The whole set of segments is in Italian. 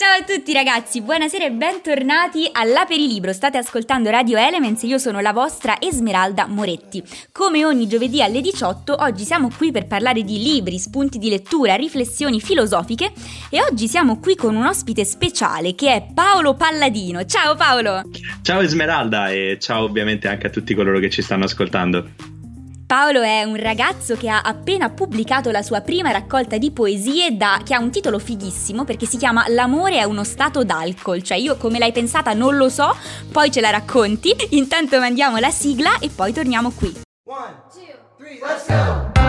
Ciao a tutti ragazzi, buonasera e bentornati all'Aperilibro. State ascoltando Radio Elements e io sono la vostra Esmeralda Moretti. Come ogni giovedì alle 18, oggi siamo qui per parlare di libri, spunti di lettura, riflessioni filosofiche e oggi siamo qui con un ospite speciale che è Paolo Palladino. Ciao Paolo! Ciao Esmeralda e ciao ovviamente anche a tutti coloro che ci stanno ascoltando. Paolo è un ragazzo che ha appena pubblicato la sua prima raccolta di poesie da, che ha un titolo fighissimo perché si chiama L'amore è uno stato d'alcol, cioè io come l'hai pensata non lo so, poi ce la racconti, intanto mandiamo la sigla e poi torniamo qui. One, two, three, let's go!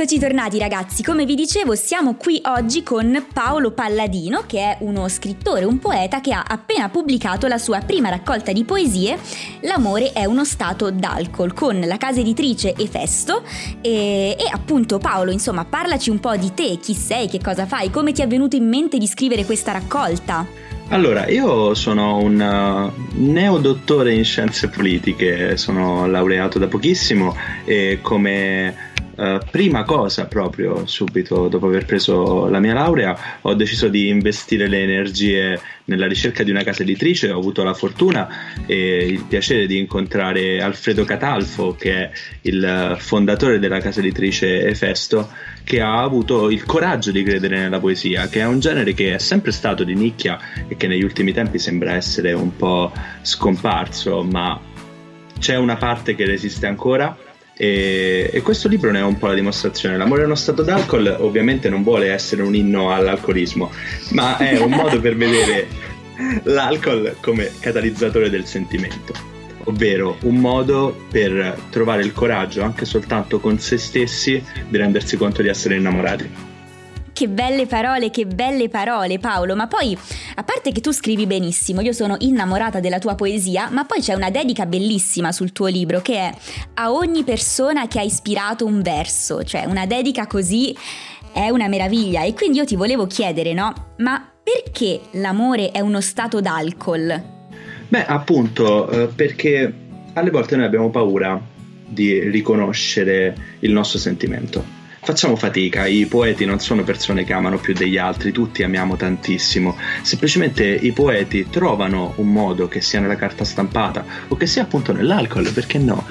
Eccoci tornati ragazzi, come vi dicevo siamo qui oggi con Paolo Palladino che è uno scrittore, un poeta che ha appena pubblicato la sua prima raccolta di poesie L'amore è uno stato d'alcol con la casa editrice Efesto e, e appunto Paolo insomma parlaci un po' di te, chi sei, che cosa fai, come ti è venuto in mente di scrivere questa raccolta? Allora, io sono un uh, neodottore in scienze politiche, sono laureato da pochissimo e come Uh, prima cosa, proprio subito dopo aver preso la mia laurea, ho deciso di investire le energie nella ricerca di una casa editrice. Ho avuto la fortuna e il piacere di incontrare Alfredo Catalfo, che è il fondatore della casa editrice Efesto, che ha avuto il coraggio di credere nella poesia, che è un genere che è sempre stato di nicchia e che negli ultimi tempi sembra essere un po' scomparso, ma c'è una parte che resiste ancora e, e, questo libro ne è un po' la dimostrazione. L'amore è uno stato d'alcol ovviamente non vuole essere un inno all'alcolismo, ma è un modo per vedere l'alcol come catalizzatore del sentimento, ovvero un modo per trovare il coraggio anche soltanto con se stessi di rendersi conto di essere innamorati. Che belle parole, che belle parole Paolo, ma poi a parte che tu scrivi benissimo, io sono innamorata della tua poesia, ma poi c'è una dedica bellissima sul tuo libro che è a ogni persona che ha ispirato un verso, cioè una dedica così è una meraviglia e quindi io ti volevo chiedere, no? Ma perché l'amore è uno stato d'alcol? Beh, appunto, eh, perché alle volte noi abbiamo paura di riconoscere il nostro sentimento facciamo fatica, i poeti non sono persone che amano più degli altri, tutti amiamo tantissimo, semplicemente i poeti trovano un modo che sia nella carta stampata o che sia appunto nell'alcol, perché no?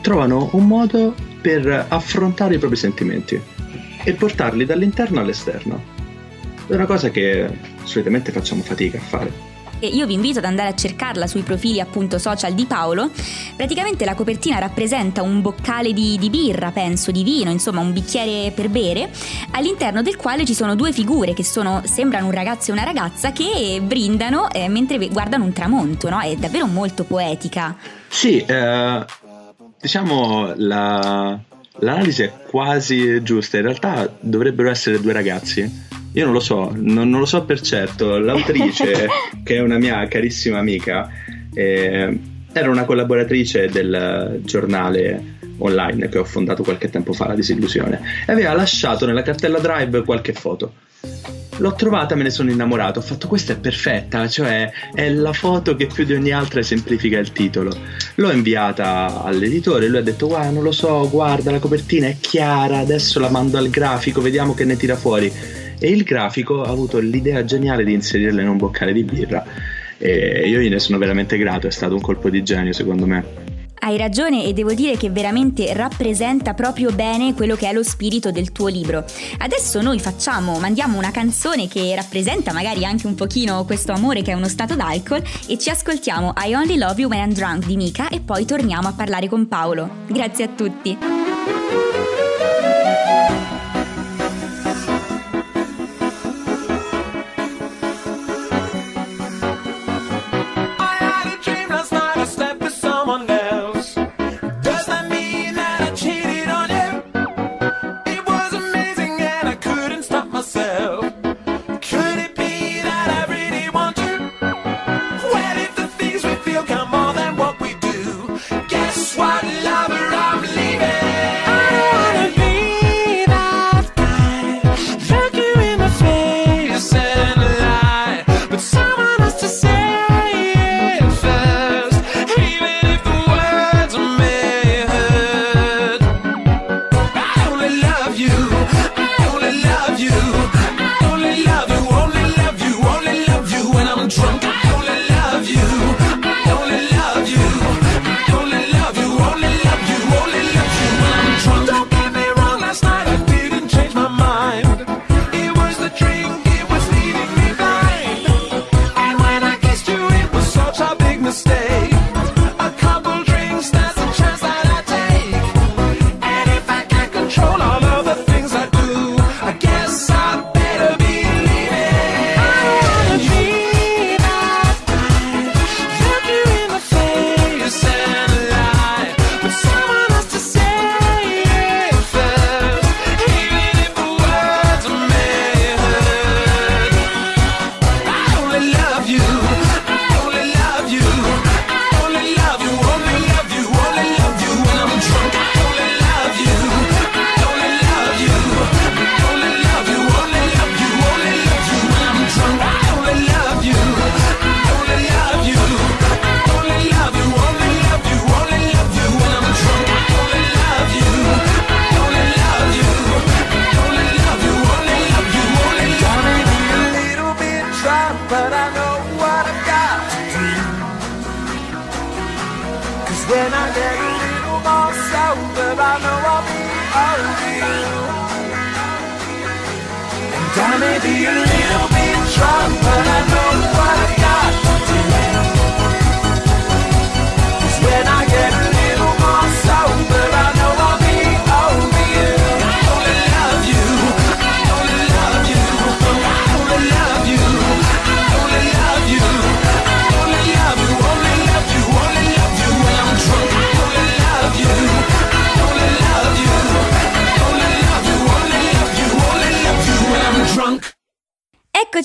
Trovano un modo per affrontare i propri sentimenti e portarli dall'interno all'esterno. È una cosa che solitamente facciamo fatica a fare e io vi invito ad andare a cercarla sui profili appunto social di Paolo. Praticamente la copertina rappresenta un boccale di, di birra, penso, di vino, insomma un bicchiere per bere, all'interno del quale ci sono due figure che sono, sembrano un ragazzo e una ragazza che brindano eh, mentre guardano un tramonto, no? È davvero molto poetica. Sì, eh, diciamo la, l'analisi è quasi giusta, in realtà dovrebbero essere due ragazzi io non lo so, non, non lo so per certo. L'autrice, che è una mia carissima amica, eh, era una collaboratrice del giornale online che ho fondato qualche tempo fa, La Disillusione, e aveva lasciato nella cartella Drive qualche foto. L'ho trovata, me ne sono innamorato. Ho fatto questa è perfetta, cioè è la foto che più di ogni altra esemplifica il titolo. L'ho inviata all'editore, lui ha detto: Guarda, non lo so, guarda, la copertina è chiara, adesso la mando al grafico, vediamo che ne tira fuori e il grafico ha avuto l'idea geniale di inserirla in un boccale di birra e io gliene sono veramente grato, è stato un colpo di genio secondo me. Hai ragione e devo dire che veramente rappresenta proprio bene quello che è lo spirito del tuo libro. Adesso noi facciamo, mandiamo una canzone che rappresenta magari anche un pochino questo amore che è uno stato d'alcol e ci ascoltiamo I Only Love You When I'm Drunk di Mika e poi torniamo a parlare con Paolo. Grazie a tutti. you.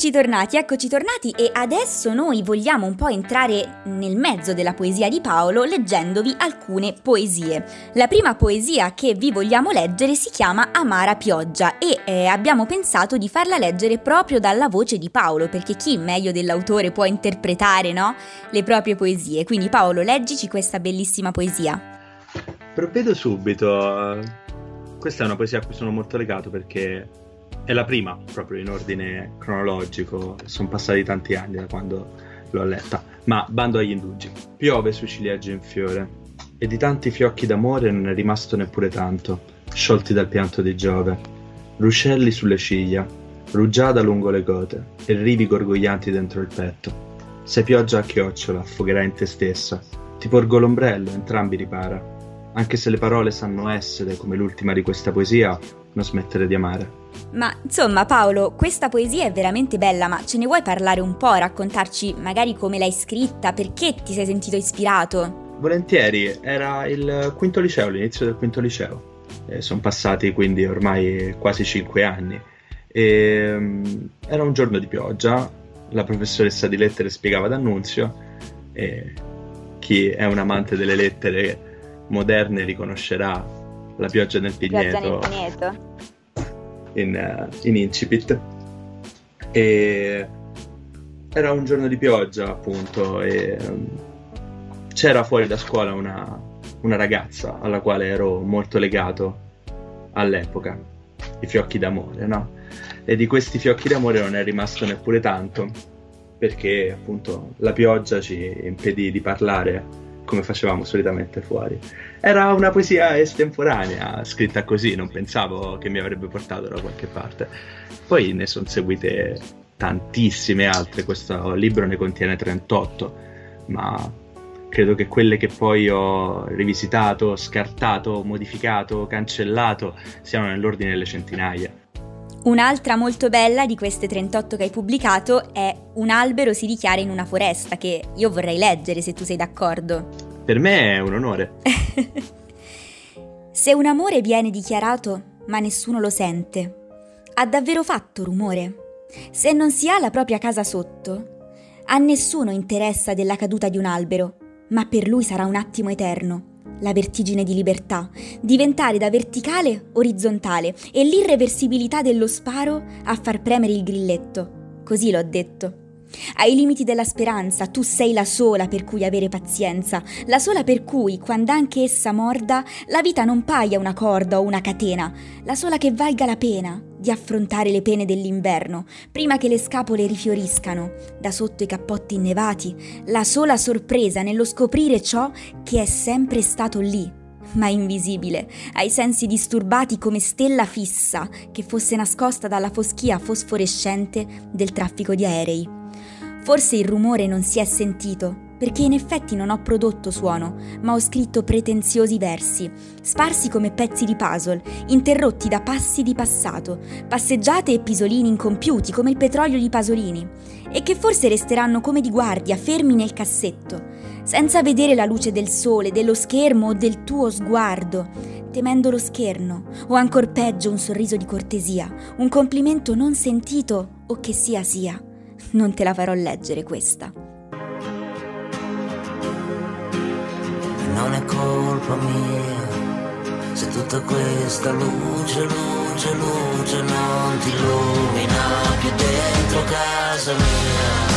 Eccoci tornati, eccoci tornati e adesso noi vogliamo un po' entrare nel mezzo della poesia di Paolo leggendovi alcune poesie. La prima poesia che vi vogliamo leggere si chiama Amara pioggia e eh, abbiamo pensato di farla leggere proprio dalla voce di Paolo perché chi meglio dell'autore può interpretare, no? Le proprie poesie. Quindi Paolo, leggici questa bellissima poesia. Provvedo subito. Questa è una poesia a cui sono molto legato perché è la prima, proprio in ordine cronologico. Sono passati tanti anni da quando l'ho letta. Ma bando agli indugi. Piove sui ciliegi in fiore, e di tanti fiocchi d'amore non è rimasto neppure tanto, sciolti dal pianto di Giove. Ruscelli sulle ciglia, rugiada lungo le gote, e rivi gorgoglianti dentro il petto. Se pioggia a chiocciola affogherà in te stessa, ti porgo l'ombrello, entrambi ripara. Anche se le parole sanno essere, come l'ultima di questa poesia, non smettere di amare. Ma insomma Paolo, questa poesia è veramente bella, ma ce ne vuoi parlare un po', raccontarci magari come l'hai scritta, perché ti sei sentito ispirato? Volentieri, era il quinto liceo, l'inizio del quinto liceo. Eh, sono passati quindi ormai quasi cinque anni. E, um, era un giorno di pioggia, la professoressa di lettere spiegava d'annunzio e chi è un amante delle lettere moderne riconoscerà la pioggia nel pigneto. Pioggia nel pigneto. In, uh, in incipit. E era un giorno di pioggia, appunto, e um, c'era fuori da scuola una, una, ragazza alla quale ero molto legato all'epoca, i fiocchi d'amore, no? E di questi fiocchi d'amore non è rimasto neppure tanto, perché appunto la pioggia ci impedì di parlare come facevamo solitamente fuori. Era una poesia estemporanea, scritta così, non pensavo che mi avrebbe portato da qualche parte. Poi ne sono seguite tantissime altre, questo libro ne contiene 38, ma credo che quelle che poi ho rivisitato, scartato, modificato, cancellato siano nell'ordine delle centinaia. Un'altra molto bella di queste 38 che hai pubblicato è Un albero si dichiara in una foresta, che io vorrei leggere se tu sei d'accordo. Per me è un onore. se un amore viene dichiarato, ma nessuno lo sente, ha davvero fatto rumore? Se non si ha la propria casa sotto, a nessuno interessa della caduta di un albero, ma per lui sarà un attimo eterno la vertigine di libertà, diventare da verticale orizzontale e l'irreversibilità dello sparo a far premere il grilletto. Così l'ho detto. Ai limiti della speranza tu sei la sola per cui avere pazienza, la sola per cui, quando anche essa morda, la vita non paia una corda o una catena, la sola che valga la pena di affrontare le pene dell'inverno, prima che le scapole rifioriscano, da sotto i cappotti innevati, la sola sorpresa nello scoprire ciò che è sempre stato lì, ma invisibile, ai sensi disturbati come stella fissa che fosse nascosta dalla foschia fosforescente del traffico di aerei. Forse il rumore non si è sentito, perché in effetti non ho prodotto suono, ma ho scritto pretenziosi versi, sparsi come pezzi di puzzle, interrotti da passi di passato, passeggiate e pisolini incompiuti come il petrolio di Pasolini, e che forse resteranno come di guardia, fermi nel cassetto, senza vedere la luce del sole, dello schermo o del tuo sguardo, temendo lo scherno, o ancor peggio un sorriso di cortesia, un complimento non sentito o che sia sia. Non te la farò leggere questa. non è colpa mia se tutta questa luce, luce, luce non ti illumina più dentro casa mia.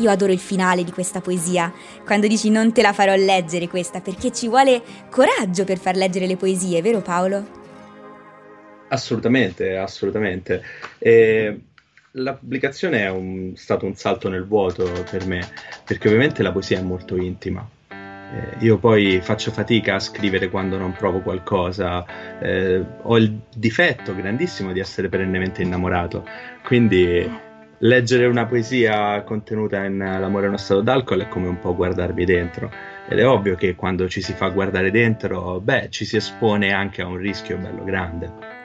Io adoro il finale di questa poesia, quando dici non te la farò leggere questa, perché ci vuole coraggio per far leggere le poesie, vero Paolo? Assolutamente, assolutamente. E la pubblicazione è un- stato un salto nel vuoto per me, perché ovviamente la poesia è molto intima. Eh, io poi faccio fatica a scrivere quando non provo qualcosa, eh, ho il difetto grandissimo di essere perennemente innamorato, quindi leggere una poesia contenuta in L'amore è uno stato d'alcol è come un po' guardarmi dentro. Ed è ovvio che quando ci si fa guardare dentro, beh, ci si espone anche a un rischio bello grande.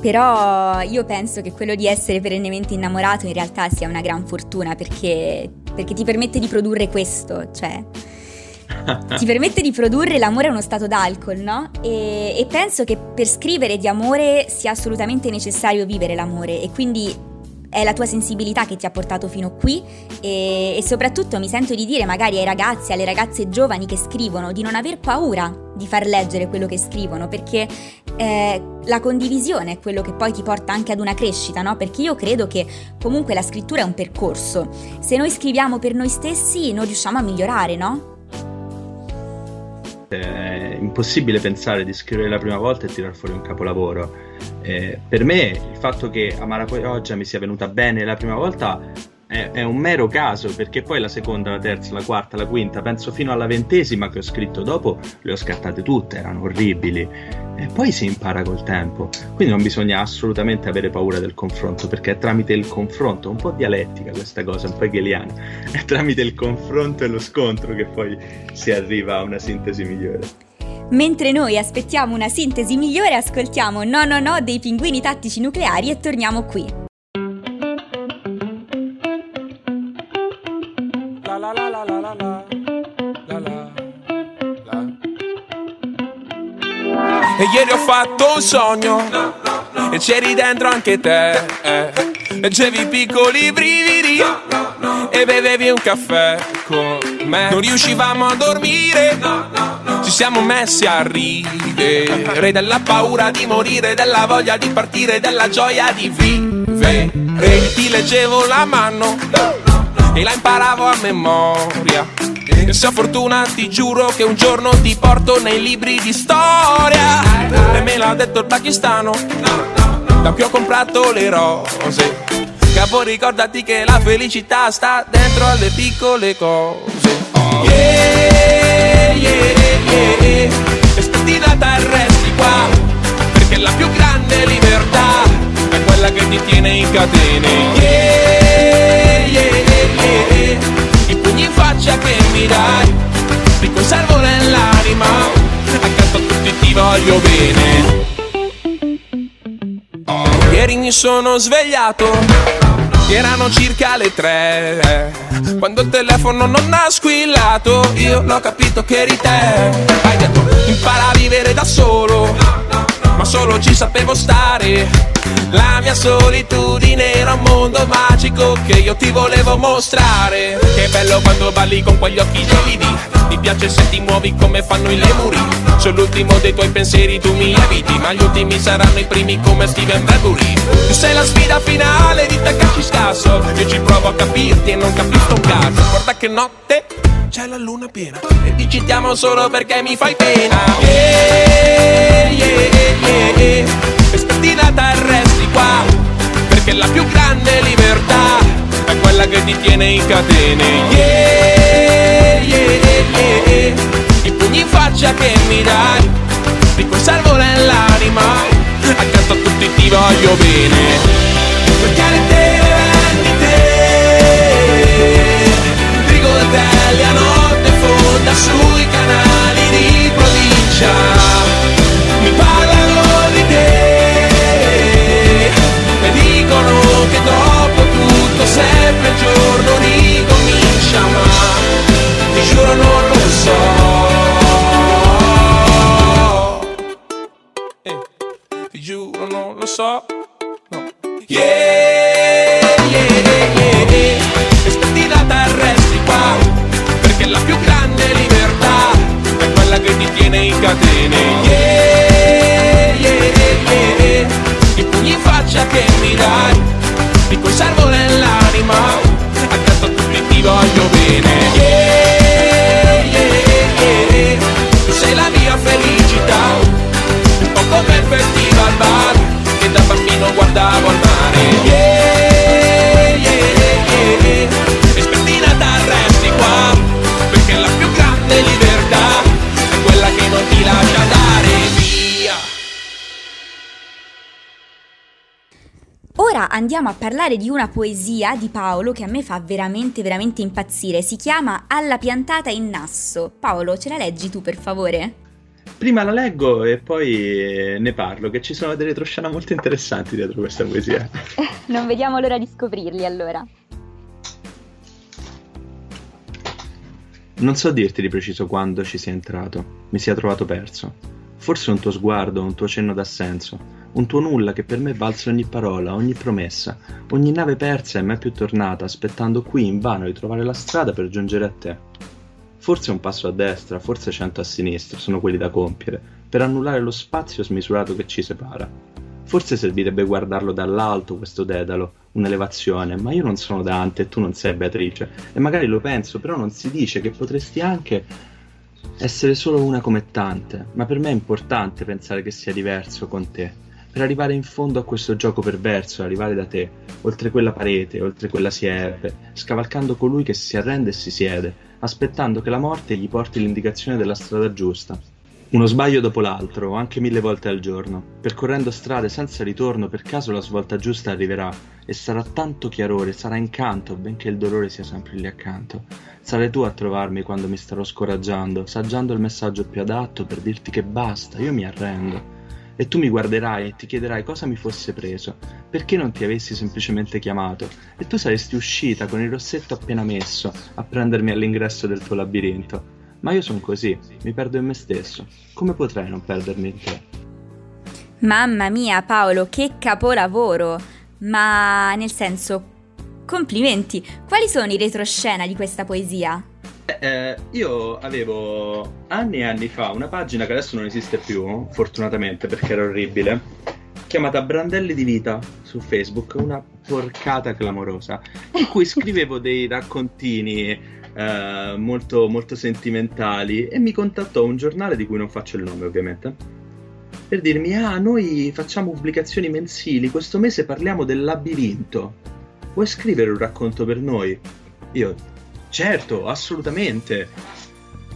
Però io penso che quello di essere perennemente innamorato in realtà sia una gran fortuna perché, perché ti permette di produrre questo, cioè ti permette di produrre l'amore è uno stato d'alcol, no? E, e penso che per scrivere di amore sia assolutamente necessario vivere l'amore e quindi è la tua sensibilità che ti ha portato fino qui e, e soprattutto mi sento di dire magari ai ragazzi, alle ragazze giovani che scrivono di non aver paura di far leggere quello che scrivono perché eh, la condivisione è quello che poi ti porta anche ad una crescita, no? Perché io credo che comunque la scrittura è un percorso. Se noi scriviamo per noi stessi non riusciamo a migliorare, no? È impossibile pensare di scrivere la prima volta e tirar fuori un capolavoro. Eh, per me il fatto che Amara Pioggia mi sia venuta bene la prima volta è, è un mero caso, perché poi la seconda, la terza, la quarta, la quinta, penso fino alla ventesima che ho scritto dopo, le ho scattate tutte, erano orribili. E poi si impara col tempo. Quindi non bisogna assolutamente avere paura del confronto, perché è tramite il confronto, un po' dialettica questa cosa, un po' hegeliana, è tramite il confronto e lo scontro che poi si arriva a una sintesi migliore. Mentre noi aspettiamo una sintesi migliore, ascoltiamo No No No dei pinguini tattici nucleari e torniamo qui. E ieri ho fatto un sogno e c'eri dentro anche te. eh. Leggevi piccoli brividi e bevevi un caffè con me. Non riuscivamo a dormire, siamo messi a ridere della paura di morire, della voglia di partire, della gioia di vivere. Ti leggevo la mano e la imparavo a memoria. E se ho fortuna ti giuro che un giorno ti porto nei libri di storia. E me l'ha detto il pakistano, da cui ho comprato le rose. Capo ricordati che la felicità sta dentro alle piccole cose. Yeah, yeah, yeah, yeah. E spettinata e resti qua, perché la più grande libertà è quella che ti tiene in catene. Yeah, yeah, yeah. I pugni in faccia che mi dai, ti conservo nell'anima, accanto a tutti ti voglio bene. Ieri mi sono svegliato erano circa le tre Quando il telefono non ha squillato Io l'ho capito che eri te. Hai detto impara a vivere da solo Ma solo ci sapevo stare La mia solitudine era un mondo magico Che io ti volevo mostrare. Che bello quando balli con quegli occhi gelidi Mi piace se ti muovi come fanno i lemuri. Sono l'ultimo dei tuoi pensieri tu mi eviti Ma gli ultimi saranno i primi come Steven Bradbury. Tu sei la sfida finale di ci scasso Io ci provo a capirti e non capisco un cazzo. Guarda che notte c'è la luna piena. E ti citiamo solo perché mi fai pena. Yeah, yeah, yeah, E spettinata e resti qua Perché la più grande libertà È quella che ti tiene in catene. Yeah, yeah, yeah, I pugni in faccia che mi dai Ti conservo nell'anima. Accanto a tutti ti voglio bene. Perché le tele vendite Rigoletelle a notte fonda sui canali di provincia. Mi parlano di te E dicono che dopo tutto sempre il giorno ricomincia Ma ti giuro non andiamo a parlare di una poesia di Paolo che a me fa veramente, veramente impazzire. Si chiama Alla piantata in nasso. Paolo, ce la leggi tu per favore? Prima la leggo e poi ne parlo, che ci sono delle retroscena molto interessanti dietro questa poesia. non vediamo l'ora di scoprirli allora. Non so dirti di preciso quando ci sia entrato, mi sia trovato perso. Forse un tuo sguardo, un tuo cenno d'assenso, un tuo nulla che per me valse ogni parola, ogni promessa, ogni nave persa e mai più tornata, aspettando qui invano di trovare la strada per giungere a te. Forse un passo a destra, forse cento a sinistra, sono quelli da compiere, per annullare lo spazio smisurato che ci separa. Forse servirebbe guardarlo dall'alto questo dedalo, un'elevazione, ma io non sono Dante e tu non sei Beatrice, e magari lo penso, però non si dice che potresti anche essere solo una come tante, ma per me è importante pensare che sia diverso con te, per arrivare in fondo a questo gioco perverso, arrivare da te, oltre quella parete, oltre quella siepe, scavalcando colui che si arrende e si siede, aspettando che la morte gli porti l'indicazione della strada giusta. Uno sbaglio dopo l'altro, anche mille volte al giorno, percorrendo strade senza ritorno, per caso la svolta giusta arriverà e sarà tanto chiarore, sarà incanto, benché il dolore sia sempre lì accanto. Sarai tu a trovarmi quando mi starò scoraggiando, saggiando il messaggio più adatto per dirti che basta, io mi arrendo. E tu mi guarderai e ti chiederai cosa mi fosse preso, perché non ti avessi semplicemente chiamato, e tu saresti uscita con il rossetto appena messo a prendermi all'ingresso del tuo labirinto. Ma io sono così, mi perdo in me stesso. Come potrei non perdermi in te? Mamma mia Paolo, che capolavoro! Ma nel senso, complimenti, quali sono i retroscena di questa poesia? Eh, io avevo anni e anni fa una pagina che adesso non esiste più, fortunatamente perché era orribile, chiamata Brandelli di Vita su Facebook, una porcata clamorosa, in cui scrivevo dei raccontini eh, molto, molto sentimentali e mi contattò un giornale di cui non faccio il nome ovviamente per dirmi ah noi facciamo pubblicazioni mensili questo mese parliamo del labirinto vuoi scrivere un racconto per noi? io certo assolutamente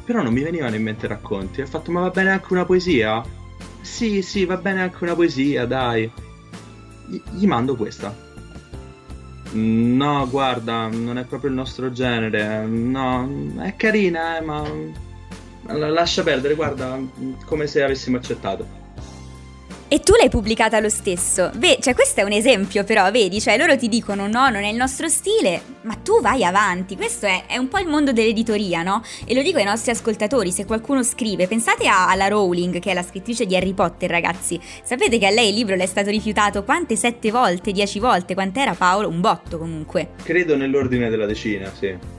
però non mi venivano in mente racconti ho fatto ma va bene anche una poesia? sì sì va bene anche una poesia dai gli, mando questa No, guarda, non è proprio il nostro genere. No, è carina, eh, ma la- lascia perdere, guarda, come se avessimo accettato. E tu l'hai pubblicata lo stesso. Beh, cioè questo è un esempio però, vedi? Cioè loro ti dicono no, non è il nostro stile, ma tu vai avanti. Questo è, è un po' il mondo dell'editoria, no? E lo dico ai nostri ascoltatori, se qualcuno scrive, pensate a- alla Rowling, che è la scrittrice di Harry Potter, ragazzi. Sapete che a lei il libro le è stato rifiutato quante? Sette volte? Dieci volte? Quant'era Paolo? Un botto comunque. Credo nell'ordine della decina, sì.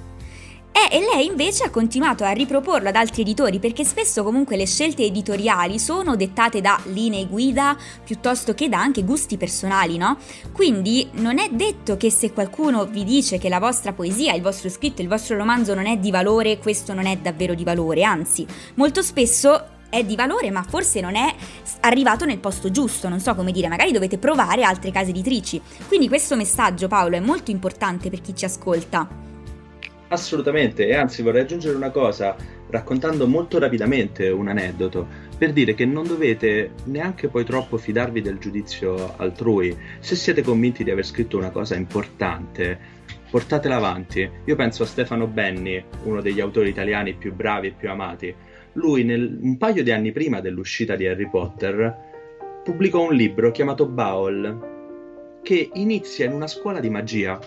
Eh, e lei invece ha continuato a riproporlo ad altri editori perché spesso comunque le scelte editoriali sono dettate da linee guida piuttosto che da anche gusti personali, no? Quindi non è detto che se qualcuno vi dice che la vostra poesia, il vostro scritto, il vostro romanzo non è di valore, questo non è davvero di valore, anzi, molto spesso è di valore ma forse non è arrivato nel posto giusto, non so come dire, magari dovete provare altre case editrici. Quindi questo messaggio Paolo è molto importante per chi ci ascolta. Assolutamente, e anzi vorrei aggiungere una cosa, raccontando molto rapidamente un aneddoto, per dire che non dovete neanche poi troppo fidarvi del giudizio altrui. Se siete convinti di aver scritto una cosa importante, portatela avanti. Io penso a Stefano Benni, uno degli autori italiani più bravi e più amati. Lui, nel- un paio di anni prima dell'uscita di Harry Potter, pubblicò un libro chiamato Baul, che inizia in una scuola di magia.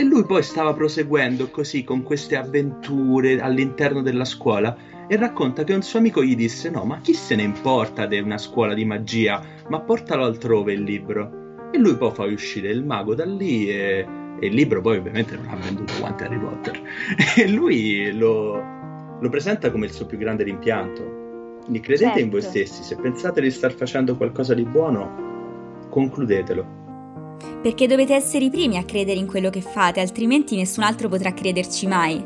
E lui poi stava proseguendo così con queste avventure all'interno della scuola e racconta che un suo amico gli disse: No, ma chi se ne importa di una scuola di magia? Ma portalo altrove il libro. E lui poi fa uscire il mago da lì e, e il libro poi ovviamente non ha venduto quanto Harry Potter. E lui lo, lo presenta come il suo più grande rimpianto. Quindi credete in voi Certo. stessi, se pensate di star facendo qualcosa di buono, concludetelo. Perché dovete essere i primi a credere in quello che fate, altrimenti nessun altro potrà crederci mai.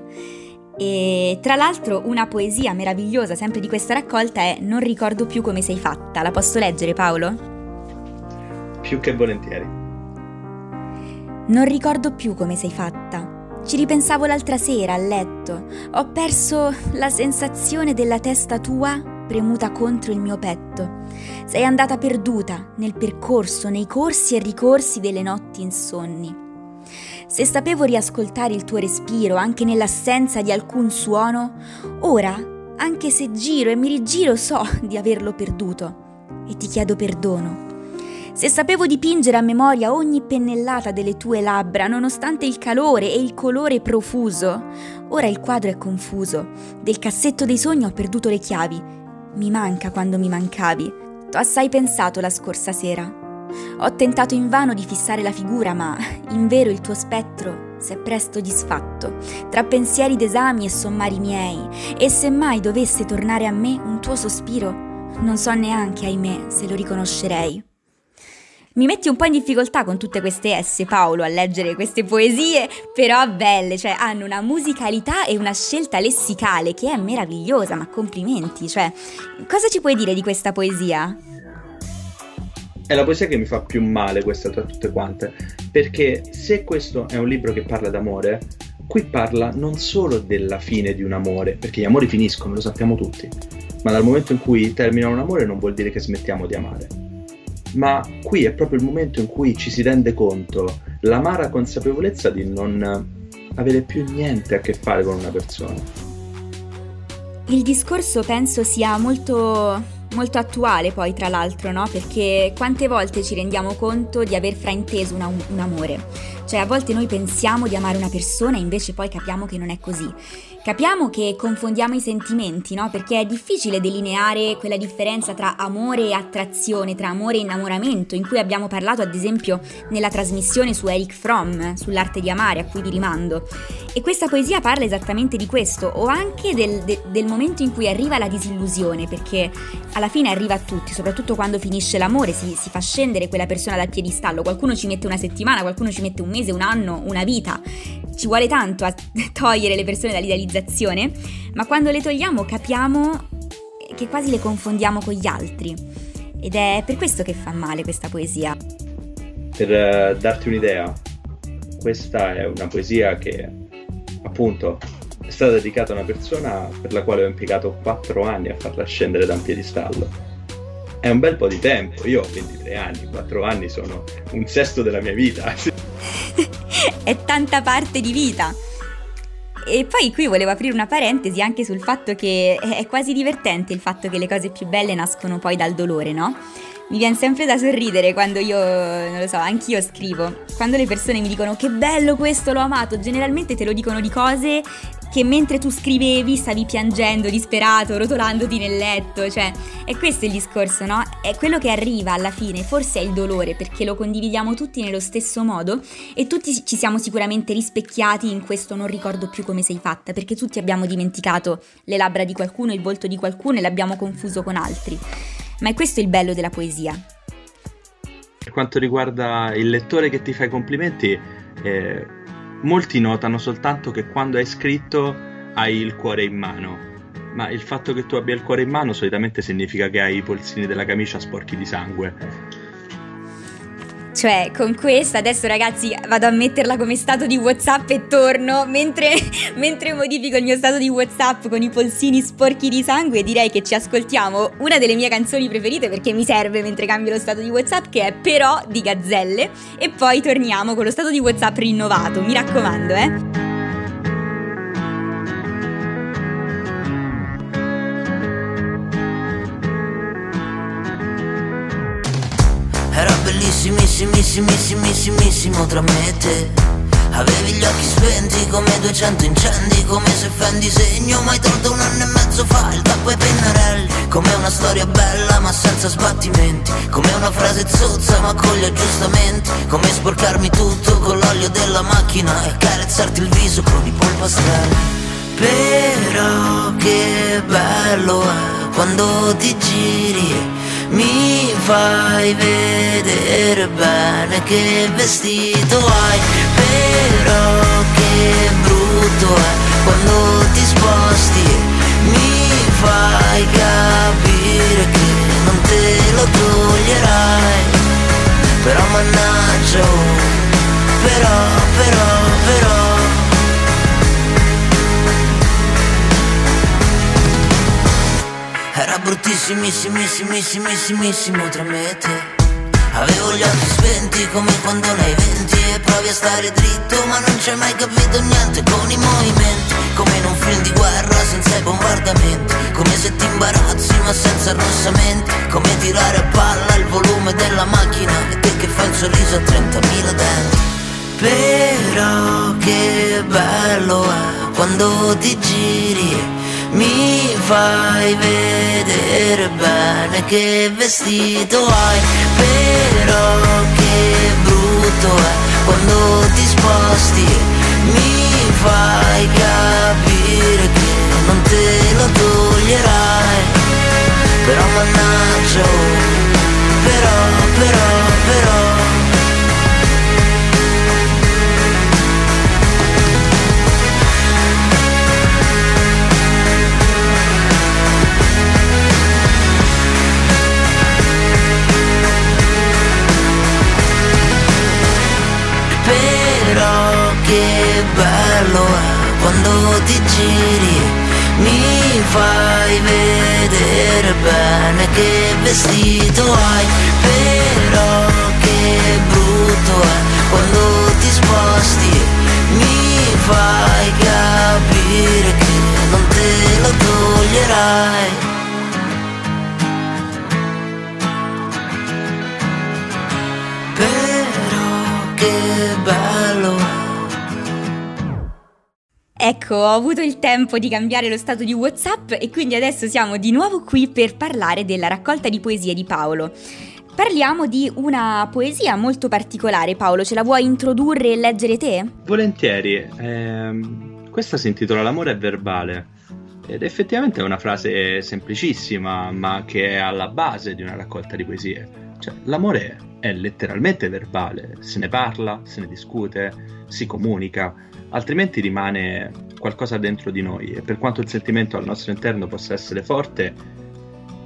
E tra l'altro una poesia meravigliosa sempre di questa raccolta è Non ricordo più come sei fatta. La posso leggere Paolo? Più che volentieri. Non ricordo più come sei fatta. Ci ripensavo l'altra sera a letto. Ho perso la sensazione della testa tua premuta contro il mio petto. Sei andata perduta nel percorso, nei corsi e ricorsi delle notti insonni. Se sapevo riascoltare il tuo respiro anche nell'assenza di alcun suono, ora, anche se giro e mi rigiro, so di averlo perduto e ti chiedo perdono. Se sapevo dipingere a memoria ogni pennellata delle tue labbra, nonostante il calore e il colore profuso, ora il quadro è confuso. Del cassetto dei sogni ho perduto le chiavi. Mi manca quando mi mancavi. T'ho assai pensato la scorsa sera. Ho tentato invano di fissare la figura, ma invero il tuo spettro si è presto disfatto, tra pensieri d'esami e sommari miei, e se mai dovesse tornare a me un tuo sospiro, non so neanche, ahimè, se lo riconoscerei. Mi metti un po' in difficoltà con tutte queste S, Paolo, a leggere queste poesie, però belle, cioè hanno una musicalità e una scelta lessicale che è meravigliosa, ma complimenti, cioè, cosa ci puoi dire di questa poesia? È la poesia che mi fa più male questa tra tutte quante, perché se questo è un libro che parla d'amore, qui parla non solo della fine di un amore, perché gli amori finiscono, lo sappiamo tutti, ma dal momento in cui termina un amore non vuol dire che smettiamo di amare. Ma qui è proprio il momento in cui ci si rende conto l'amara consapevolezza di non avere più niente a che fare con una persona. Il discorso penso sia molto, molto attuale poi tra l'altro, no? Perché quante volte ci rendiamo conto di aver frainteso una- un amore? Cioè a volte noi pensiamo di amare una persona e invece poi capiamo che non è così. Capiamo che confondiamo i sentimenti, no? Perché è difficile delineare quella differenza tra amore e attrazione, tra amore e innamoramento, in cui abbiamo parlato ad esempio nella trasmissione su Eric Fromm, sull'arte di amare, a cui vi rimando. E questa poesia parla esattamente di questo, o anche del, de- del momento in cui arriva la disillusione, perché alla fine arriva a tutti, soprattutto quando finisce l'amore, si, si fa scendere quella persona dal piedistallo, qualcuno ci mette una settimana, qualcuno ci mette un mese, un anno, una vita. Ci vuole tanto a togliere le persone dall'idealizzazione, ma quando le togliamo capiamo che quasi le confondiamo con gli altri. Ed è per questo che fa male questa poesia. Per eh, darti un'idea, questa è una poesia che appunto è stata dedicata a una persona per la quale ho impiegato 4 anni a farla scendere da un piedistallo. È un bel po' di tempo, io ho 23 anni, 4 anni sono un sesto della mia vita. è tanta parte di vita. E poi qui volevo aprire una parentesi anche sul fatto che è quasi divertente il fatto che le cose più belle nascono poi dal dolore, no? Mi viene sempre da sorridere quando io, non lo so, anch'io scrivo. Quando le persone mi dicono che bello questo, l'ho amato, generalmente te lo dicono di cose che mentre tu scrivevi stavi piangendo, disperato, rotolandoti nel letto, cioè è questo il discorso, no? È quello che arriva alla fine, forse è il dolore, perché lo condividiamo tutti nello stesso modo e tutti ci siamo sicuramente rispecchiati in questo non ricordo più come sei fatta, perché tutti abbiamo dimenticato le labbra di qualcuno, il volto di qualcuno e l'abbiamo confuso con altri. Ma è questo il bello della poesia. Per quanto riguarda il lettore che ti fa i complimenti, eh, molti notano soltanto che quando hai scritto hai il cuore in mano, ma il fatto che tu abbia il cuore in mano solitamente significa che hai i polsini della camicia sporchi di sangue. Cioè, con questa adesso ragazzi vado a metterla come stato di WhatsApp e torno mentre, mentre modifico il mio stato di WhatsApp con i polsini sporchi di sangue. Direi che ci ascoltiamo una delle mie canzoni preferite perché mi serve mentre cambio lo stato di WhatsApp, che è Però di Gazzelle. E poi torniamo con lo stato di WhatsApp rinnovato. Mi raccomando, eh. Era bellissimissimissimissimissimissimo tra me e te. Avevi gli occhi spenti come 200 incendi Come se fendi segno mai tolto un anno e mezzo fa. Il tappo ai pennarelli Come una storia bella ma senza sbattimenti. Come una frase zozza ma con gli aggiustamenti. Come sporcarmi tutto con l'olio della macchina E accarezzarti il viso con i polpastrelli. Però che bello è quando ti giri mi fai vedere bene che vestito hai Però che brutto è quando ti sposti mi fai capire che non te lo toglierai. Però mannaggia, oh, però, però, però. Era bruttissimissimissimissimissimissimo tra me e te. Avevo gli occhi spenti come quando ne hai venti E provi a stare dritto ma non c'hai mai capito niente con i movimenti. Come in un film di guerra senza i bombardamenti. Come se ti imbarazzi ma senza arrossamenti. Come tirare a palla il volume della macchina E te che fai un sorriso a 30.000 denti. Però che bello è quando ti giri mi fai vedere bene che vestito hai, però che brutto è quando ti sposti mi fai capire che non te lo toglierai. Però mannaggia, però, però. Però bello è quando ti giri mi fai vedere bene che vestito hai. Però che brutto è quando ti sposti mi fai capire che non te lo toglierai. Però che Ecco, ho avuto il tempo di cambiare lo stato di WhatsApp e quindi adesso siamo di nuovo qui per parlare della raccolta di poesie di Paolo. Parliamo di una poesia molto particolare, Paolo, ce la vuoi introdurre e leggere te? Volentieri. ehm, questa si intitola L'amore è verbale. Ed effettivamente è una frase semplicissima, ma che è alla base di una raccolta di poesie. Cioè, l'amore è letteralmente verbale, se ne parla, se ne discute, si comunica, altrimenti rimane qualcosa dentro di noi e per quanto il sentimento al nostro interno possa essere forte,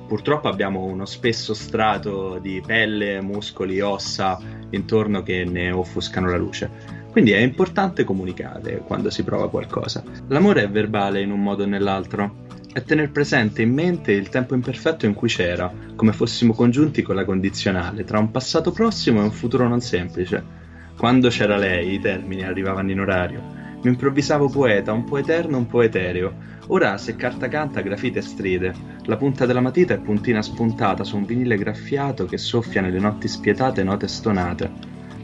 purtroppo abbiamo uno spesso strato di pelle, muscoli, ossa intorno che ne offuscano la luce. Quindi è importante comunicare quando si prova qualcosa. L'amore è verbale in un modo o nell'altro. È tener presente in mente il tempo imperfetto in cui c'era, come fossimo congiunti con la condizionale, tra un passato prossimo e un futuro non semplice. Quando c'era lei, i termini arrivavano in orario. Mi improvvisavo poeta, un po' eterno, un po' etereo. Ora, se carta canta, grafite stride. La punta della matita è puntina spuntata su un vinile graffiato che soffia nelle notti spietate note stonate.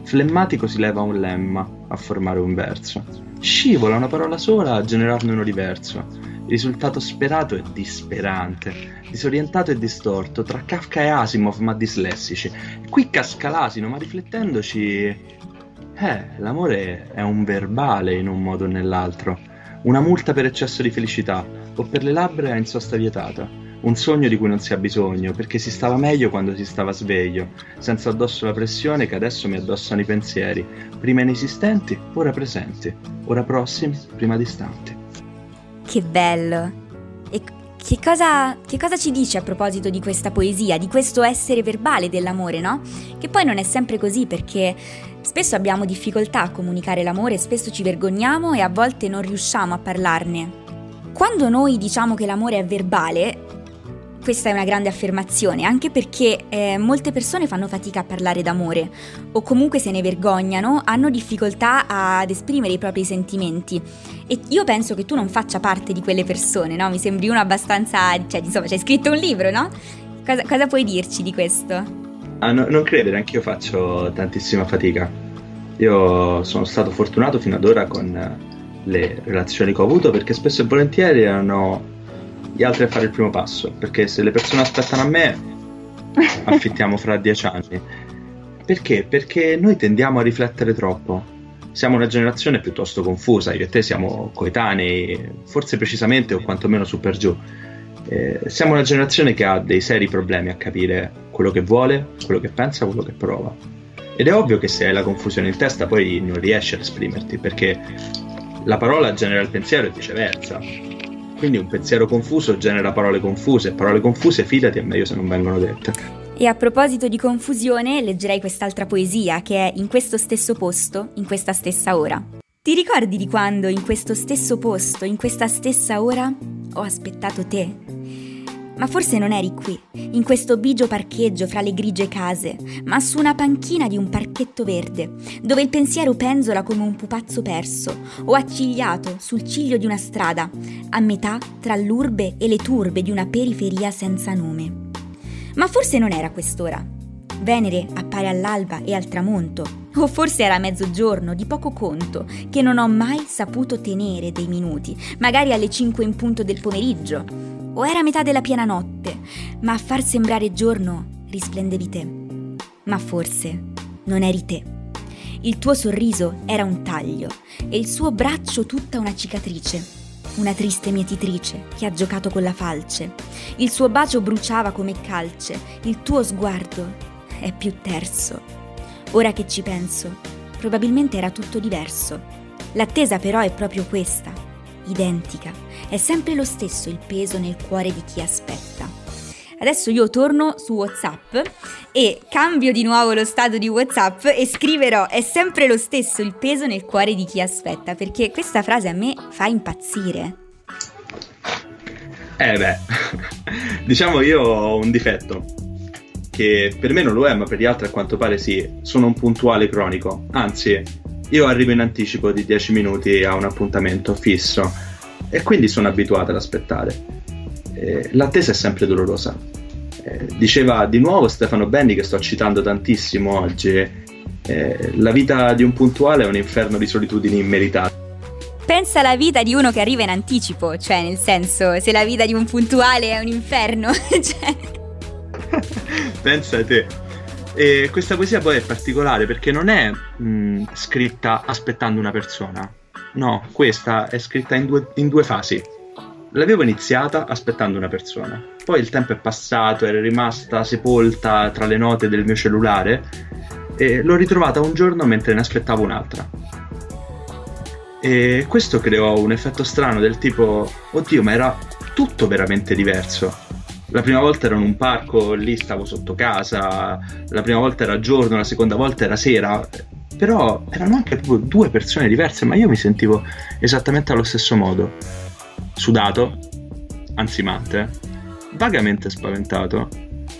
Flemmatico si leva un lemma a formare un verso. Scivola una parola sola a generarne uno diverso. Il risultato sperato è disperante, disorientato e distorto, tra Kafka e Asimov ma dislessici. Qui casca l'asino, ma riflettendoci... Eh, l'amore è un verbale in un modo o nell'altro. Una multa per eccesso di felicità, o per le labbra in sosta vietata. Un sogno di cui non si ha bisogno, perché si stava meglio quando si stava sveglio, senza addosso la pressione che adesso mi addossano i pensieri, prima inesistenti, ora presenti, ora prossimi, prima distanti. Che bello! E che cosa, che cosa ci dice a proposito di questa poesia, di questo essere verbale dell'amore, no? Che poi non è sempre così perché spesso abbiamo difficoltà a comunicare l'amore, spesso ci vergogniamo e a volte non riusciamo a parlarne. Quando noi diciamo che l'amore è verbale, questa è una grande affermazione, anche perché eh, molte persone fanno fatica a parlare d'amore o comunque se ne vergognano, hanno difficoltà ad esprimere i propri sentimenti. E io penso che tu non faccia parte di quelle persone, no? Mi sembri uno abbastanza... cioè, insomma, c'hai scritto un libro, no? Cosa, cosa puoi dirci di questo? Ah, no- non credere, anch'io faccio tantissima fatica. Io sono stato fortunato fino ad ora con eh, le relazioni che ho avuto perché spesso e volentieri erano gli altri a fare il primo passo. Perché se le persone aspettano a me, affittiamo fra dieci anni. Perché? Perché noi tendiamo a riflettere troppo. Siamo una generazione piuttosto confusa, io e te siamo coetanei, forse precisamente o quantomeno su per giù. Eh, siamo una generazione che ha dei seri problemi a capire quello che vuole, quello che pensa, quello che prova. Ed è ovvio che se hai la confusione in testa poi non riesci ad esprimerti, perché la parola genera il pensiero e viceversa. quindi un pensiero confuso genera parole confuse, parole confuse fidati è meglio se non vengono dette. E a proposito di confusione, leggerei quest'altra poesia che è In questo stesso posto, in questa stessa ora. Ti ricordi di quando in questo stesso posto, in questa stessa ora, ho aspettato te? Ma forse non eri qui, in questo bigio parcheggio fra le grigie case, ma su una panchina di un parchetto verde, dove il pensiero penzola come un pupazzo perso, o accigliato sul ciglio di una strada, a metà tra l'urbe e le turbe di una periferia senza nome. Ma forse non era quest'ora. Venere appare all'alba e al tramonto, o forse era mezzogiorno di poco conto, che non ho mai saputo tenere dei minuti, magari alle 5 in punto del pomeriggio, o era metà della piena notte, ma a far sembrare giorno risplendevi te. Ma forse non eri te. Il tuo sorriso era un taglio e il suo braccio tutta una cicatrice, una triste mietitrice che ha giocato con la falce. Il suo bacio bruciava come calce, il tuo sguardo è più terso. Ora che ci penso, probabilmente era tutto diverso. L'attesa però è proprio questa, identica. È sempre lo stesso il peso nel cuore di chi aspetta. Adesso io torno su WhatsApp e cambio di nuovo lo stato di WhatsApp e scriverò è sempre lo stesso il peso nel cuore di chi aspetta, perché questa frase a me fa impazzire. Eh beh, diciamo io ho un difetto, che per me non lo è, ma per gli altri a quanto pare sì, sono un puntuale cronico. Anzi, io arrivo in anticipo di 10 minuti a un appuntamento fisso e quindi sono abituato ad aspettare. Eh, l'attesa è sempre dolorosa. Eh, diceva di nuovo Stefano Benni, che sto citando tantissimo oggi, eh, la vita di un puntuale è un inferno di solitudini immeritate. Pensa alla vita di uno che arriva in anticipo, cioè nel senso, se la vita di un puntuale è un inferno, cioè... Pensa a te. E questa poesia poi è particolare perché non è mh, scritta aspettando una persona. No, questa è scritta in due, in due fasi. L'avevo iniziata aspettando una persona. Poi il tempo è passato, era rimasta sepolta tra le note del mio cellulare e l'ho ritrovata un giorno mentre ne aspettavo un'altra. E questo creò un effetto strano del tipo, oddio, ma era tutto veramente diverso. La prima volta ero in un parco, lì stavo sotto casa, la prima volta era giorno, la seconda volta era sera, però erano anche proprio due persone diverse, ma io mi sentivo esattamente allo stesso modo. Sudato, ansimante, vagamente spaventato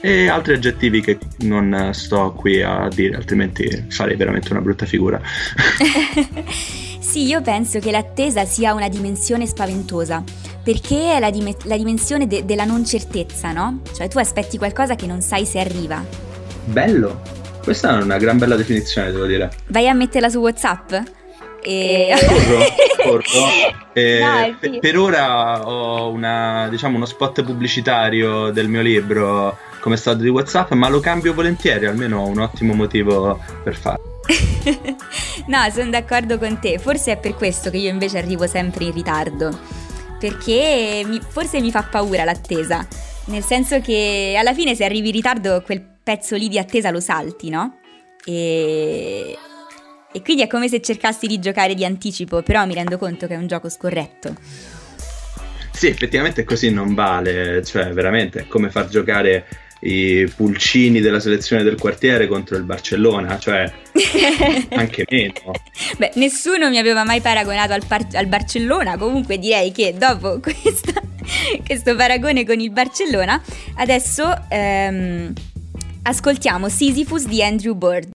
e altri aggettivi che non sto qui a dire, altrimenti farei veramente una brutta figura. Sì, io penso che l'attesa sia una dimensione spaventosa, perché è la, dim- la dimensione de- della non certezza, no? Cioè tu aspetti qualcosa che non sai se arriva. Bello! Questa è una gran bella definizione, devo dire. Vai a metterla su WhatsApp? E... Corro, corro. Eh, Dai, pe- sì. per ora ho una, diciamo, uno spot pubblicitario del mio libro come stato di WhatsApp, ma lo cambio volentieri, almeno ho un ottimo motivo per farlo. no, sono d'accordo con te. Forse è per questo che io invece arrivo sempre in ritardo. Perché mi- forse mi fa paura l'attesa. Nel senso che alla fine se arrivi in ritardo quel pezzo lì di attesa lo salti, no? E... e quindi è come se cercassi di giocare di anticipo, però mi rendo conto che è un gioco scorretto. Sì, effettivamente così non vale, cioè veramente è come far giocare i pulcini della selezione del quartiere contro il Barcellona, cioè anche meno. Beh, nessuno mi aveva mai paragonato al, par- al Barcellona, comunque direi che dopo questa- questo paragone con il Barcellona, adesso ehm, ascoltiamo Sisyphus di Andrew Bird.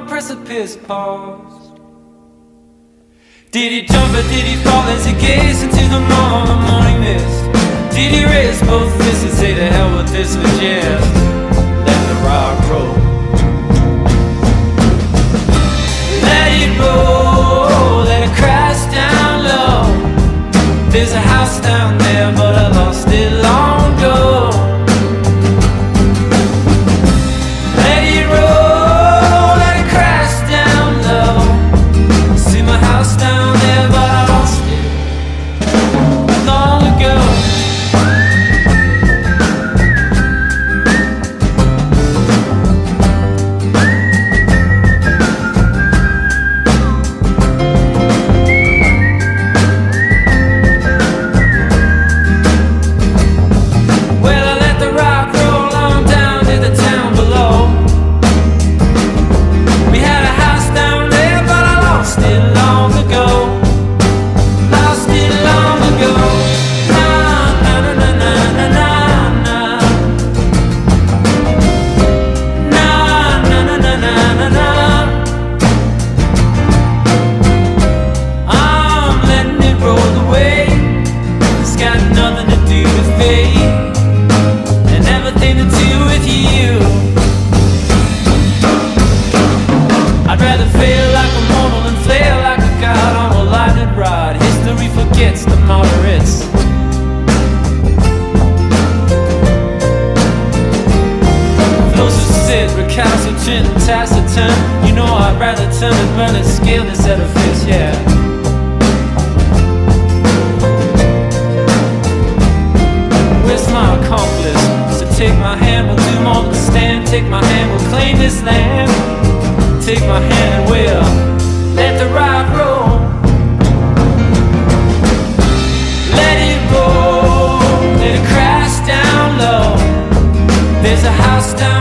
a precipice paused. Did he jump or did he fall as he gazed into the morning mist? Did he raise both fists and say to hell with this jest? Let the rock roll. Let it roll, let it crash down low. There's a house down there, but I lost it long. Intelligent and taciturn. You know I'd rather turn and burn and scale this edifice, yeah. Where's my accomplice? So take my hand, we'll do more than stand. Take my hand, we'll claim this land. Take my hand and we'll let the ride roll. Let it roll, let it crash down low. There's a house down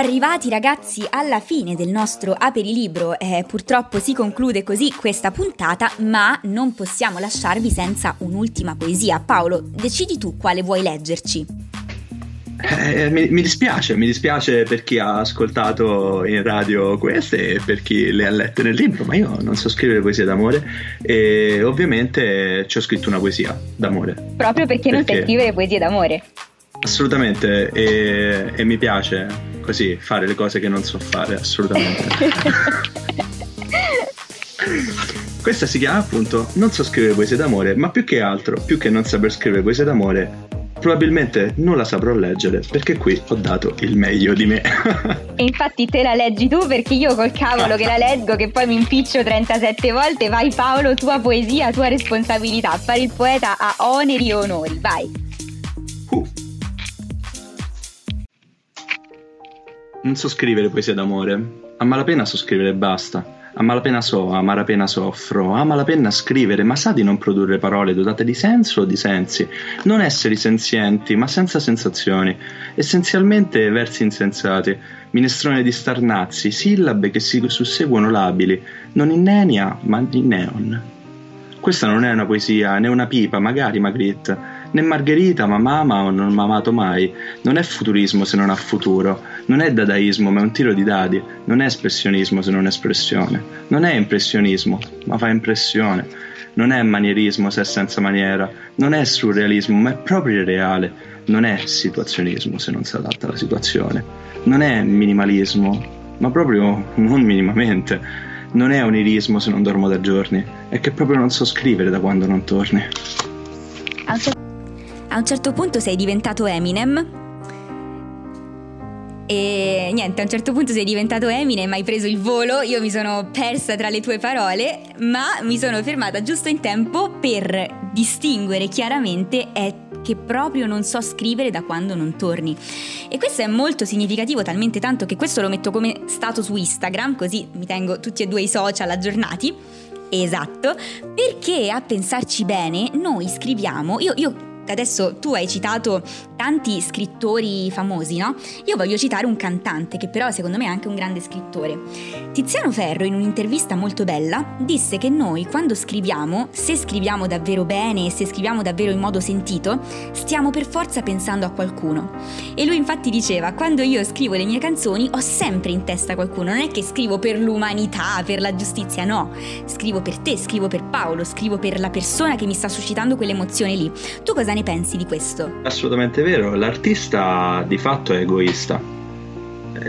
arrivati ragazzi alla fine del nostro aperilibro, eh, purtroppo si conclude così questa puntata, ma non possiamo lasciarvi senza un'ultima poesia. Paolo, decidi tu quale vuoi leggerci. Eh, mi, mi dispiace, mi dispiace per chi ha ascoltato in radio queste e per chi le ha lette nel libro, ma io non so scrivere poesie d'amore e ovviamente ci ho scritto una poesia d'amore. Proprio perché non sai Perché? scrivere poesie d'amore. Assolutamente, e, e mi piace così fare le cose che non so fare, assolutamente. Questa si chiama appunto Non so scrivere poesie d'amore, ma più che altro, più che non saper scrivere poesie d'amore, probabilmente non la saprò leggere perché qui ho dato il meglio di me. E infatti te la leggi tu perché io col cavolo che la leggo, che poi mi impiccio 37 volte, vai Paolo, tua poesia, tua responsabilità. Fare il poeta ha oneri e onori, vai. Uh. Non so scrivere poesie d'amore. A malapena so scrivere e basta. A malapena so, a malapena soffro. A malapena scrivere, ma sa di non produrre parole dotate di senso o di sensi. Non esseri senzienti, ma senza sensazioni. Essenzialmente versi insensati. Minestrone di starnazzi, sillabe che si susseguono labili. Non in nenia, ma in neon. Questa non è una poesia, né una pipa, magari Magritte, né Margherita, ma mama o non mamato mai. Non è futurismo se non ha futuro, non è dadaismo, ma è un tiro di dadi. Non è espressionismo se non è espressione. Non è impressionismo, ma fa impressione. Non è manierismo se è senza maniera. Non è surrealismo, ma è proprio reale. Non è situazionismo se non si adatta alla situazione. Non è minimalismo, ma proprio non minimamente. Non è onirismo se non dormo da giorni, è che proprio non so scrivere da quando non torni. A un, cer- a un certo punto sei diventato Eminem. E niente, a un certo punto sei diventato Eminem, hai preso il volo, io mi sono persa tra le tue parole, ma mi sono fermata giusto in tempo per distinguere chiaramente è che proprio non so scrivere da quando non torni. E questo è molto significativo, talmente tanto che questo lo metto come stato su Instagram, così mi tengo tutti e due i social aggiornati. Esatto, perché a pensarci bene noi scriviamo, io, io adesso tu hai citato tanti scrittori famosi, no? Io voglio citare un cantante che però secondo me è anche un grande scrittore. Tiziano Ferro in un'intervista molto bella disse che noi quando scriviamo, se scriviamo davvero bene e se scriviamo davvero in modo sentito, stiamo per forza pensando a qualcuno. E lui infatti diceva, quando io scrivo le mie canzoni ho sempre in testa qualcuno, non è che scrivo per l'umanità, per la giustizia, no, scrivo per te, scrivo per Paolo, scrivo per la persona che mi sta suscitando quell'emozione lì. Tu cosa ne pensi di questo? Assolutamente vero, l'artista di fatto è egoista.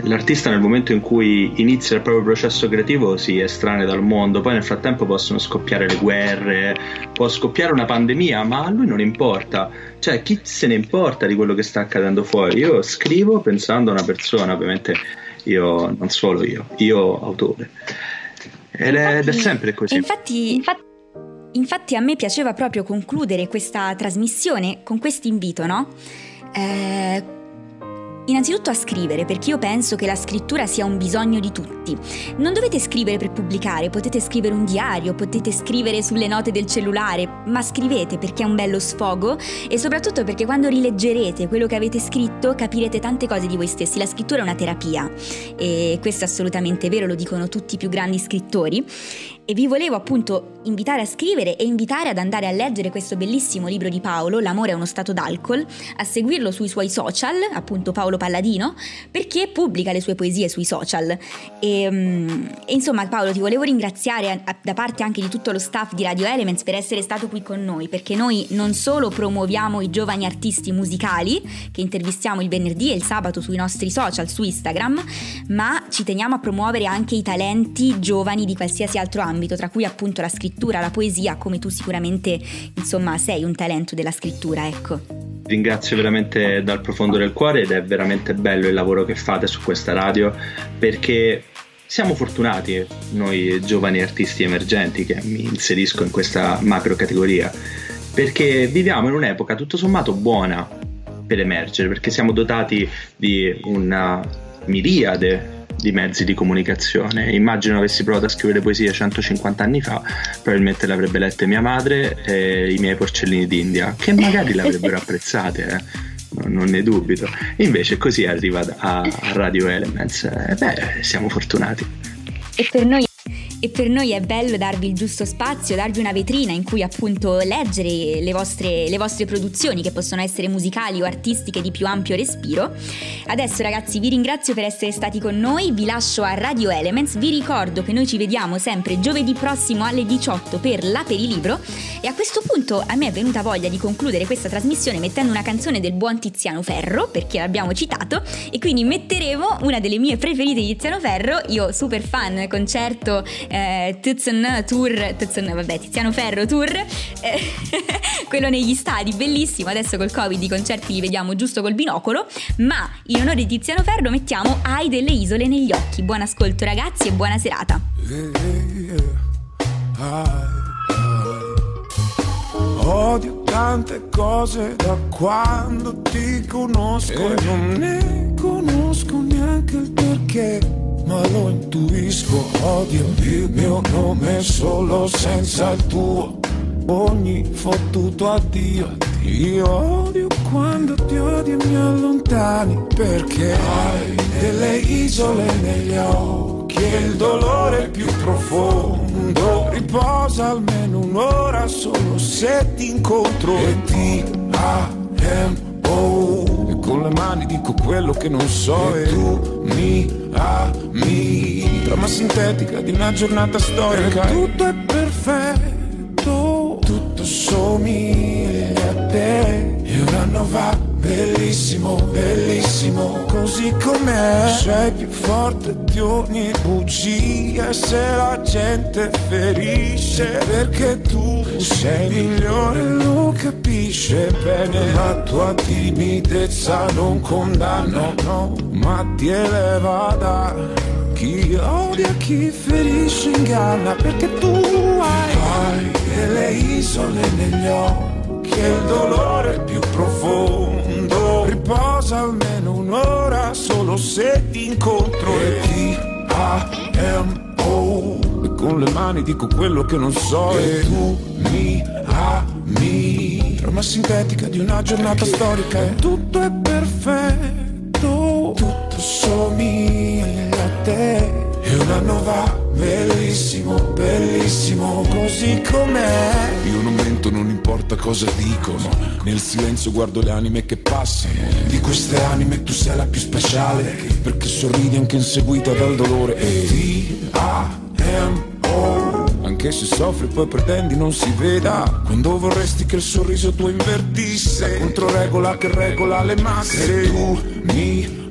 L'artista nel momento in cui inizia il proprio processo creativo si estranea dal mondo, poi nel frattempo possono scoppiare le guerre, può scoppiare una pandemia, ma a lui non importa. Cioè, chi se ne importa di quello che sta accadendo fuori? Io scrivo pensando a una persona, ovviamente io non solo io, io autore. Ed è, ed è sempre così. Infatti, infatti, infatti a me piaceva proprio concludere questa trasmissione con questo invito, no? Eh, Innanzitutto a scrivere, perché io penso che la scrittura sia un bisogno di tutti. Non dovete scrivere per pubblicare, potete scrivere un diario, potete scrivere sulle note del cellulare, ma scrivete perché è un bello sfogo e soprattutto perché quando rileggerete quello che avete scritto capirete tante cose di voi stessi. La scrittura è una terapia e questo è assolutamente vero, lo dicono tutti i più grandi scrittori. E vi volevo appunto invitare a scrivere e invitare ad andare a leggere questo bellissimo libro di Paolo, L'amore è uno stato d'alcol, a seguirlo sui suoi social, appunto Paolo Palladino, perché pubblica le sue poesie sui social. E, mm, e insomma Paolo ti volevo ringraziare a- a- da parte anche di tutto lo staff di Radio Elements per essere stato qui con noi, perché noi non solo promuoviamo i giovani artisti musicali, che intervistiamo il venerdì e il sabato sui nostri social, su Instagram, ma ci teniamo a promuovere anche i talenti giovani di qualsiasi altro ambito, tra cui appunto la scrittura, la poesia, come tu sicuramente insomma sei un talento della scrittura, ecco. Ringrazio veramente dal profondo del cuore ed è veramente bello il lavoro che fate su questa radio perché siamo fortunati noi giovani artisti emergenti che mi inserisco in questa macro categoria perché viviamo in un'epoca tutto sommato buona per emergere perché siamo dotati di una miriade di mezzi di comunicazione. Immagino avessi provato a scrivere poesie 150 anni fa, probabilmente le avrebbe lette mia madre e i miei porcellini d'India, che magari le avrebbero apprezzate, eh. Non, ne dubito. Invece così arriva a, Radio Elements. E beh, siamo fortunati. E per noi e per noi è bello darvi il giusto spazio, darvi una vetrina in cui appunto leggere le vostre, le vostre produzioni che possono essere musicali o artistiche di più ampio respiro. Adesso ragazzi vi ringrazio per essere stati con noi, vi lascio a Radio Elements, vi ricordo che noi ci vediamo sempre giovedì prossimo alle 18 per l'Aperilibro. E a questo punto a me è venuta voglia di concludere questa trasmissione mettendo una canzone del buon Tiziano Ferro perché l'abbiamo citato. E quindi metteremo una delle mie preferite di Tiziano Ferro, io super fan, concerto eh, Tutzen Tour, Tutzen, vabbè, Tiziano Ferro Tour, eh, quello negli stadi, bellissimo. Adesso col Covid i concerti li vediamo giusto col binocolo, ma in onore di Tiziano Ferro mettiamo Hai delle isole negli occhi. Buon ascolto ragazzi e buona serata. Odio tante cose da quando ti conosco e non ne conosco neanche il perché, ma lo intuisco. Odio il mio nome solo senza il tuo, ogni fottuto addio. Io odio quando ti odio e mi allontani perché hai delle isole negli occhi e il dolore più profondo riposa almeno un'ora solo se ti incontro e ti amo con le mani dico quello che non so e tu mi ami trama sintetica di una giornata storica. E tutto è perfetto. Tutto somiglia a te e un anno va bellissimo bellissimo. Così com'è? Sei più forte di ogni bugia. Se la gente ferisce perché tu sei migliore? Lo capisce bene. La tua timidezza non condanna no. Ma ti eleva da chi odia chi ferisce inganna. Perché tu hai, hai delle isole negli occhi e il dolore più profondo. Riposa almeno un'ora solo se ti incontro. E ti amo e con le mani dico quello che non so. E tu mi ami trama sintetica di una giornata storica. E tutto è perfetto. Tutto somiglia a te. E un anno va bellissimo, bellissimo così com'è. Io non mento, non importa cosa dicono. Nel silenzio guardo le anime che passano. Di queste anime tu sei la più speciale Perché sorridi anche inseguita dal dolore. E ti amo anche se soffri poi pretendi non si veda. Quando vorresti che il sorriso tuo invertisse La controregola che regola le masse. E tu mi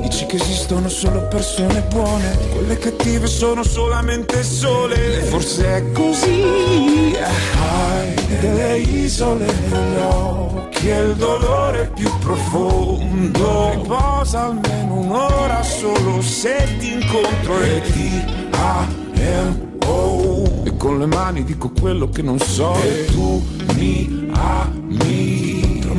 Dici che esistono solo persone buone Quelle cattive sono solamente sole. Forse è così Hai delle isole negli occhi E il dolore più profondo. Riposa almeno un'ora solo se ti incontro E ti amo. E con le mani dico quello che non so. E tu mi ami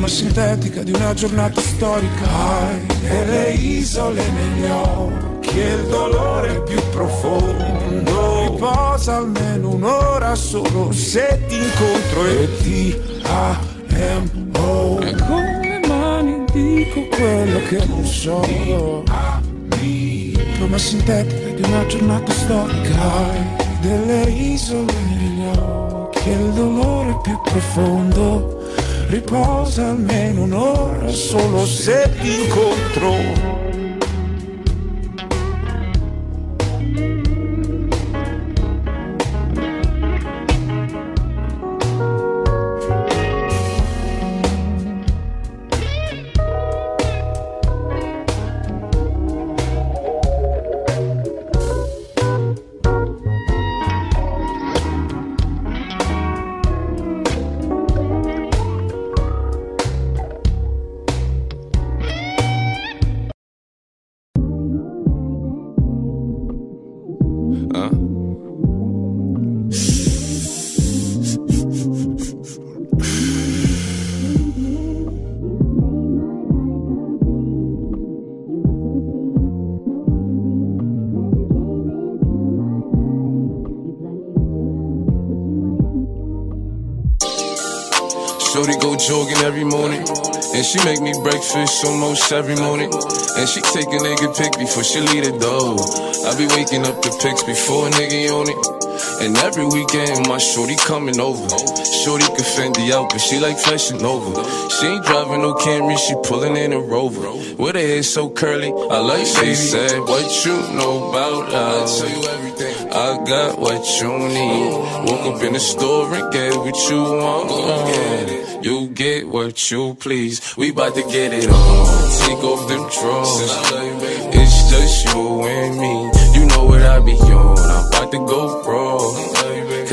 Trama sintetica di una giornata storica. Hai delle isole negli occhi il dolore più profondo. Riposa almeno un'ora solo se ti incontro E ti amo. E con le mani dico quello che non so. Trama sintetica di una giornata storica. Hai delle isole negli occhi il dolore più profondo Riposa almeno un'ora solo se ti incontro she make me breakfast almost every morning. And she take a nigga pic before she leave the door. I be waking up the pics before a nigga on it. And every weekend my shorty coming over. Shorty can Fendi out, but she like flashing over. She ain't driving no Camry, she pulling in a Rover. With her hair so curly, I like she said, What you know about us? I tell you everything. I got what you need. Woke up in the store and get what you want. Get what you please. We bout to get it on. Take off them drawers. It's just you and me. You know what I be on. I'm about to go raw.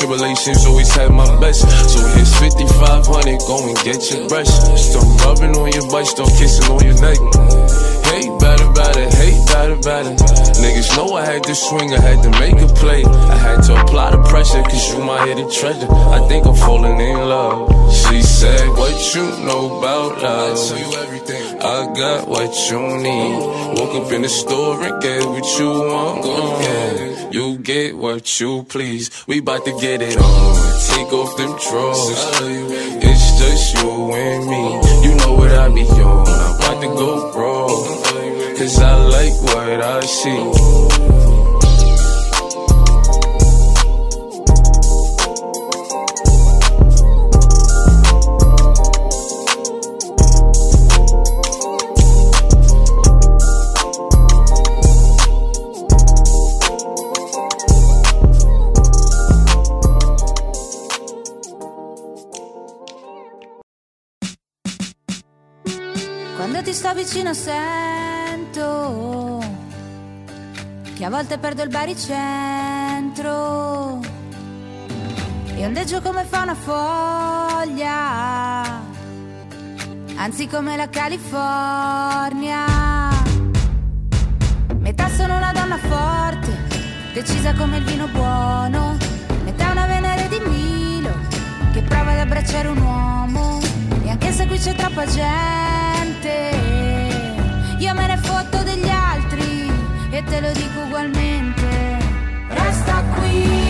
tribulations, always had my best. So here's 5500, go and get your brush. Start rubbing on your butt, start kissing on your neck. Hate better, better, hate better, better. Niggas know I had to swing, I had to make a play. I had to apply the pressure, cause you my hidden treasure. I think I'm falling in love. She said, What you know about love? I tell you everything. I got what you need. Woke up in the store and get what you want. Yeah. You get what you please. We bout to get it on. Take off them drawers. Just you and me. You know what I be on. I'm about to go raw. Cause I like what I see. Quando ti sto vicino sento che a volte perdo il baricentro. E ondeggio come fa una foglia, anzi come la California. Metà sono una donna forte, decisa come il vino buono, metà una Venere di Milo che prova ad abbracciare un uomo anche se qui c'è troppa gente, io me ne fotto degli altri e te lo dico ugualmente. Resta qui.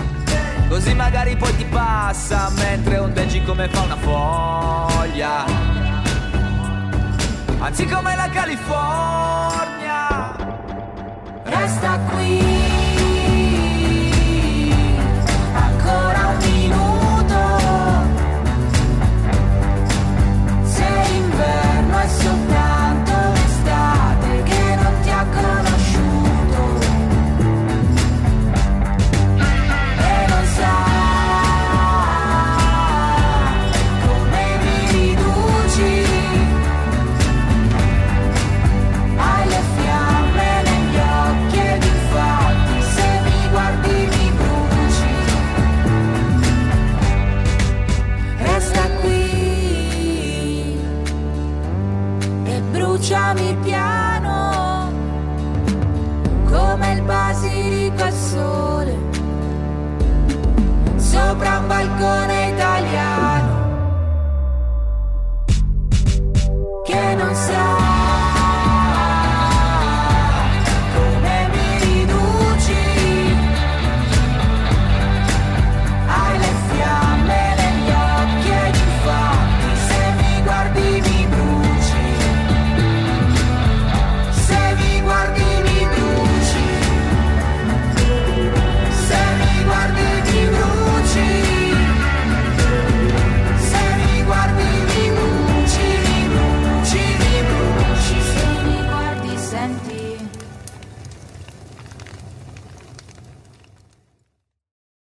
Così magari poi ti passa mentre ondeggi come fa una foglia. Anzi come la California. Resta qui